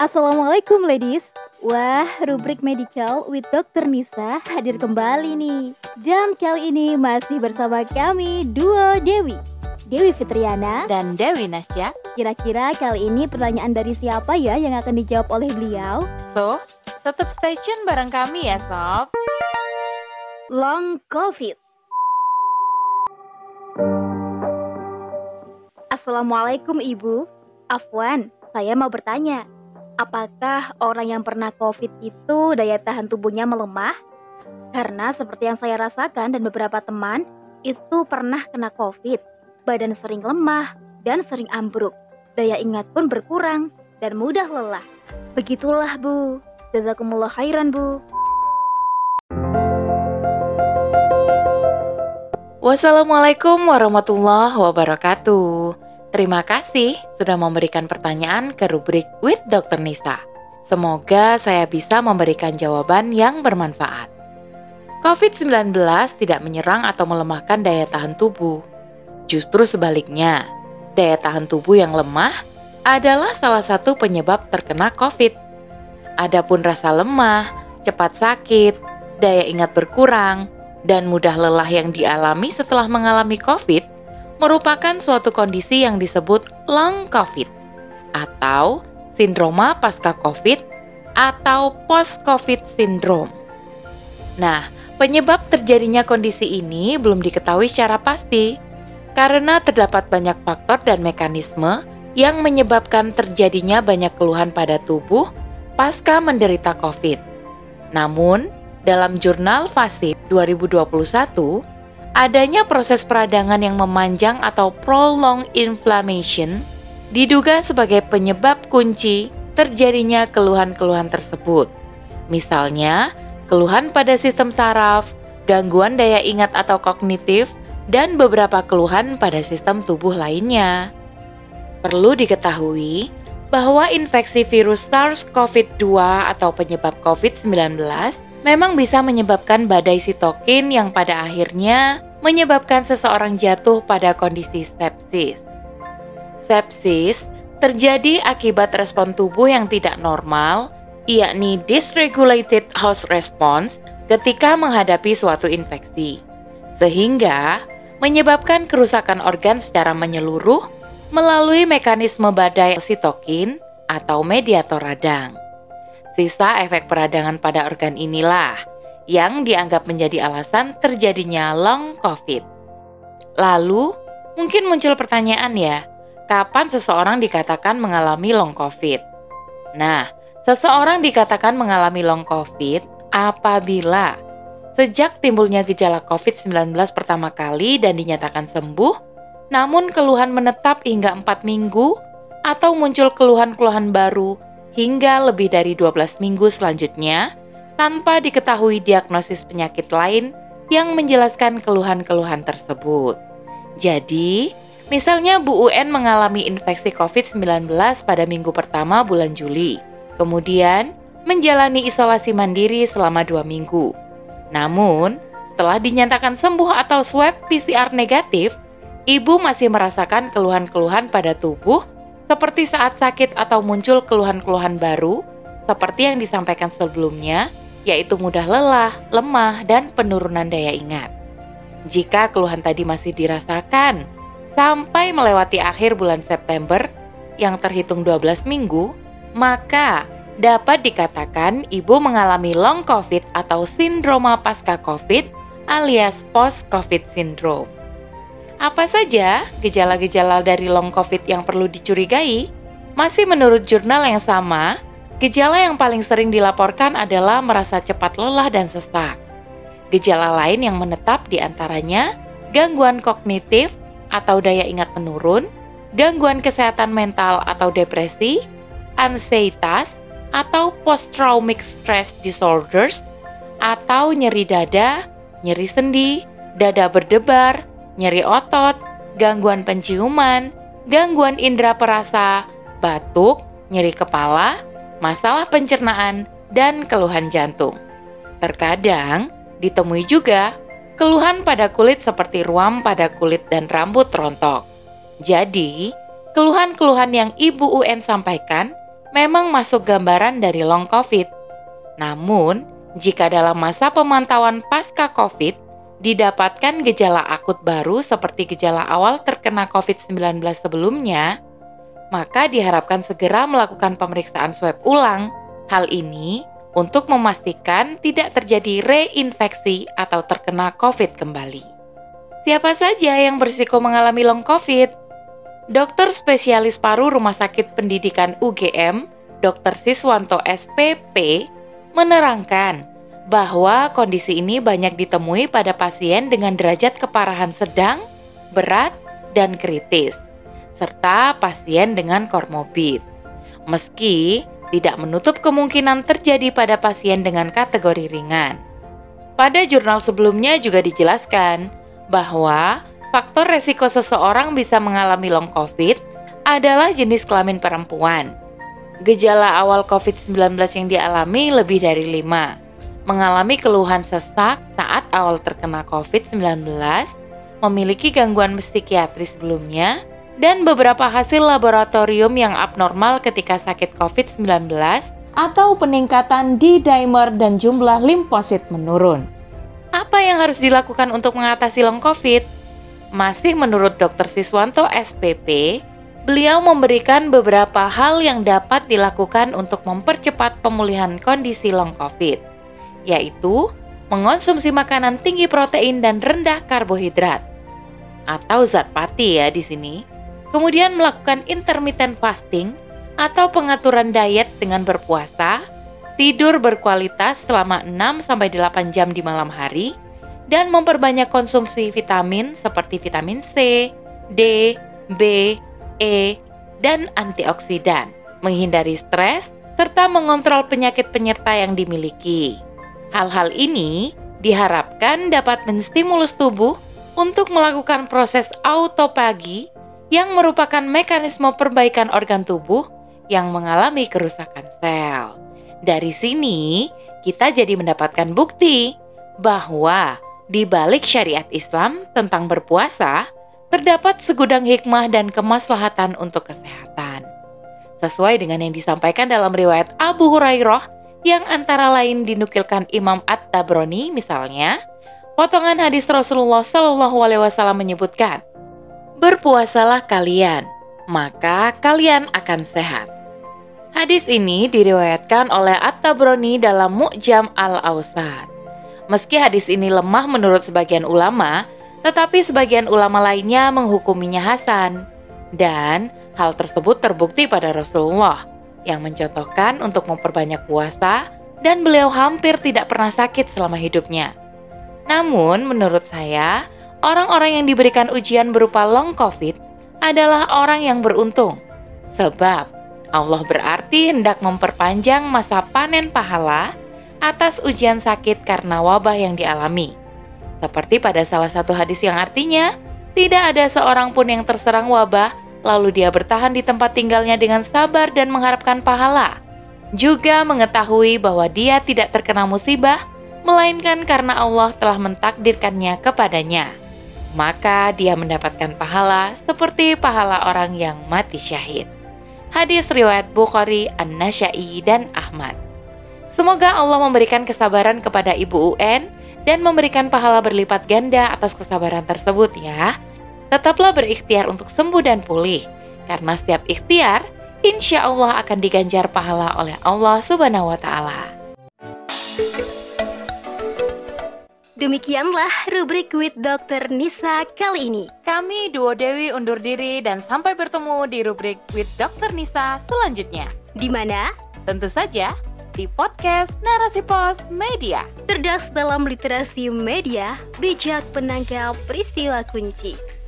Assalamualaikum ladies Wah, rubrik medical with Dr. Nisa hadir kembali nih Dan kali ini masih bersama kami duo Dewi Dewi Fitriana dan Dewi Nasya. Kira-kira kali ini pertanyaan dari siapa ya yang akan dijawab oleh beliau? So, tetap stay tune bareng kami ya sob. Long COVID Assalamualaikum Ibu Afwan, saya mau bertanya Apakah orang yang pernah COVID itu daya tahan tubuhnya melemah? Karena seperti yang saya rasakan dan beberapa teman itu pernah kena COVID, badan sering lemah dan sering ambruk. Daya ingat pun berkurang dan mudah lelah. Begitulah Bu. Jazakumullah khairan Bu. Wassalamualaikum warahmatullahi wabarakatuh. Terima kasih sudah memberikan pertanyaan ke rubrik with Dr. Nisa. Semoga saya bisa memberikan jawaban yang bermanfaat. COVID-19 tidak menyerang atau melemahkan daya tahan tubuh. Justru sebaliknya, daya tahan tubuh yang lemah adalah salah satu penyebab terkena COVID. Adapun rasa lemah, cepat sakit, daya ingat berkurang, dan mudah lelah yang dialami setelah mengalami COVID merupakan suatu kondisi yang disebut long COVID atau sindroma pasca COVID atau post COVID syndrome. Nah, penyebab terjadinya kondisi ini belum diketahui secara pasti karena terdapat banyak faktor dan mekanisme yang menyebabkan terjadinya banyak keluhan pada tubuh pasca menderita COVID. Namun, dalam jurnal FASIP 2021, adanya proses peradangan yang memanjang atau prolonged inflammation diduga sebagai penyebab kunci terjadinya keluhan-keluhan tersebut. Misalnya, keluhan pada sistem saraf, gangguan daya ingat atau kognitif, dan beberapa keluhan pada sistem tubuh lainnya. Perlu diketahui bahwa infeksi virus SARS-CoV-2 atau penyebab COVID-19 memang bisa menyebabkan badai sitokin yang pada akhirnya menyebabkan seseorang jatuh pada kondisi sepsis. Sepsis terjadi akibat respon tubuh yang tidak normal, yakni dysregulated host response ketika menghadapi suatu infeksi, sehingga menyebabkan kerusakan organ secara menyeluruh melalui mekanisme badai sitokin atau mediator radang. Sisa efek peradangan pada organ inilah yang dianggap menjadi alasan terjadinya long COVID. Lalu, mungkin muncul pertanyaan ya, kapan seseorang dikatakan mengalami long COVID? Nah, seseorang dikatakan mengalami long COVID apabila Sejak timbulnya gejala COVID-19 pertama kali dan dinyatakan sembuh, namun keluhan menetap hingga 4 minggu atau muncul keluhan-keluhan baru hingga lebih dari 12 minggu selanjutnya tanpa diketahui diagnosis penyakit lain yang menjelaskan keluhan-keluhan tersebut. Jadi, misalnya Bu UN mengalami infeksi COVID-19 pada minggu pertama bulan Juli, kemudian menjalani isolasi mandiri selama dua minggu namun, setelah dinyatakan sembuh atau swab PCR negatif, ibu masih merasakan keluhan-keluhan pada tubuh seperti saat sakit atau muncul keluhan-keluhan baru seperti yang disampaikan sebelumnya, yaitu mudah lelah, lemah, dan penurunan daya ingat. Jika keluhan tadi masih dirasakan sampai melewati akhir bulan September yang terhitung 12 minggu, maka dapat dikatakan ibu mengalami long COVID atau sindroma pasca COVID alias post-COVID syndrome. Apa saja gejala-gejala dari long COVID yang perlu dicurigai? Masih menurut jurnal yang sama, gejala yang paling sering dilaporkan adalah merasa cepat lelah dan sesak. Gejala lain yang menetap di antaranya gangguan kognitif atau daya ingat menurun, gangguan kesehatan mental atau depresi, ansietas, atau post-traumatic stress disorders atau nyeri dada, nyeri sendi, dada berdebar, nyeri otot, gangguan penciuman, gangguan indera perasa, batuk, nyeri kepala, masalah pencernaan, dan keluhan jantung. Terkadang ditemui juga keluhan pada kulit seperti ruam pada kulit dan rambut rontok. Jadi, keluhan-keluhan yang Ibu UN sampaikan memang masuk gambaran dari long COVID. Namun, jika dalam masa pemantauan pasca COVID didapatkan gejala akut baru seperti gejala awal terkena COVID-19 sebelumnya, maka diharapkan segera melakukan pemeriksaan swab ulang. Hal ini untuk memastikan tidak terjadi reinfeksi atau terkena COVID kembali. Siapa saja yang berisiko mengalami long COVID? Dokter spesialis paru Rumah Sakit Pendidikan UGM, Dr. Siswanto SPP, menerangkan bahwa kondisi ini banyak ditemui pada pasien dengan derajat keparahan sedang, berat, dan kritis, serta pasien dengan komorbid. Meski tidak menutup kemungkinan terjadi pada pasien dengan kategori ringan. Pada jurnal sebelumnya juga dijelaskan bahwa faktor resiko seseorang bisa mengalami long COVID adalah jenis kelamin perempuan. Gejala awal COVID-19 yang dialami lebih dari lima mengalami keluhan sesak saat awal terkena COVID-19, memiliki gangguan psikiatris sebelumnya, dan beberapa hasil laboratorium yang abnormal ketika sakit COVID-19 atau peningkatan di dimer dan jumlah limfosit menurun. Apa yang harus dilakukan untuk mengatasi long COVID? Masih menurut Dr. Siswanto SPP, beliau memberikan beberapa hal yang dapat dilakukan untuk mempercepat pemulihan kondisi long COVID yaitu mengonsumsi makanan tinggi protein dan rendah karbohidrat atau zat pati ya di sini. Kemudian melakukan intermittent fasting atau pengaturan diet dengan berpuasa, tidur berkualitas selama 6 sampai 8 jam di malam hari dan memperbanyak konsumsi vitamin seperti vitamin C, D, B, E, dan antioksidan, menghindari stres serta mengontrol penyakit penyerta yang dimiliki. Hal-hal ini diharapkan dapat menstimulus tubuh untuk melakukan proses autopagi yang merupakan mekanisme perbaikan organ tubuh yang mengalami kerusakan sel. Dari sini, kita jadi mendapatkan bukti bahwa di balik syariat Islam tentang berpuasa, terdapat segudang hikmah dan kemaslahatan untuk kesehatan. Sesuai dengan yang disampaikan dalam riwayat Abu Hurairah yang antara lain dinukilkan Imam At-Tabrani misalnya, potongan hadis Rasulullah Shallallahu alaihi wasallam menyebutkan, "Berpuasalah kalian, maka kalian akan sehat." Hadis ini diriwayatkan oleh At-Tabrani dalam Mu'jam Al-Ausat. Meski hadis ini lemah menurut sebagian ulama, tetapi sebagian ulama lainnya menghukuminya hasan. Dan hal tersebut terbukti pada Rasulullah yang mencontohkan untuk memperbanyak puasa dan beliau hampir tidak pernah sakit selama hidupnya. Namun, menurut saya, orang-orang yang diberikan ujian berupa long COVID adalah orang yang beruntung. Sebab Allah berarti hendak memperpanjang masa panen pahala atas ujian sakit karena wabah yang dialami. Seperti pada salah satu hadis yang artinya, tidak ada seorang pun yang terserang wabah lalu dia bertahan di tempat tinggalnya dengan sabar dan mengharapkan pahala. Juga mengetahui bahwa dia tidak terkena musibah, melainkan karena Allah telah mentakdirkannya kepadanya. Maka dia mendapatkan pahala seperti pahala orang yang mati syahid. Hadis riwayat Bukhari, An-Nasyai, dan Ahmad. Semoga Allah memberikan kesabaran kepada Ibu UN dan memberikan pahala berlipat ganda atas kesabaran tersebut ya. Tetaplah berikhtiar untuk sembuh dan pulih, karena setiap ikhtiar insya Allah akan diganjar pahala oleh Allah Subhanahu wa Ta'ala. Demikianlah rubrik with Dr. Nisa kali ini. Kami Duo Dewi undur diri dan sampai bertemu di rubrik with Dr. Nisa selanjutnya. Di mana? Tentu saja di podcast Narasi Pos Media. Cerdas dalam literasi media, bijak penangkap peristiwa kunci.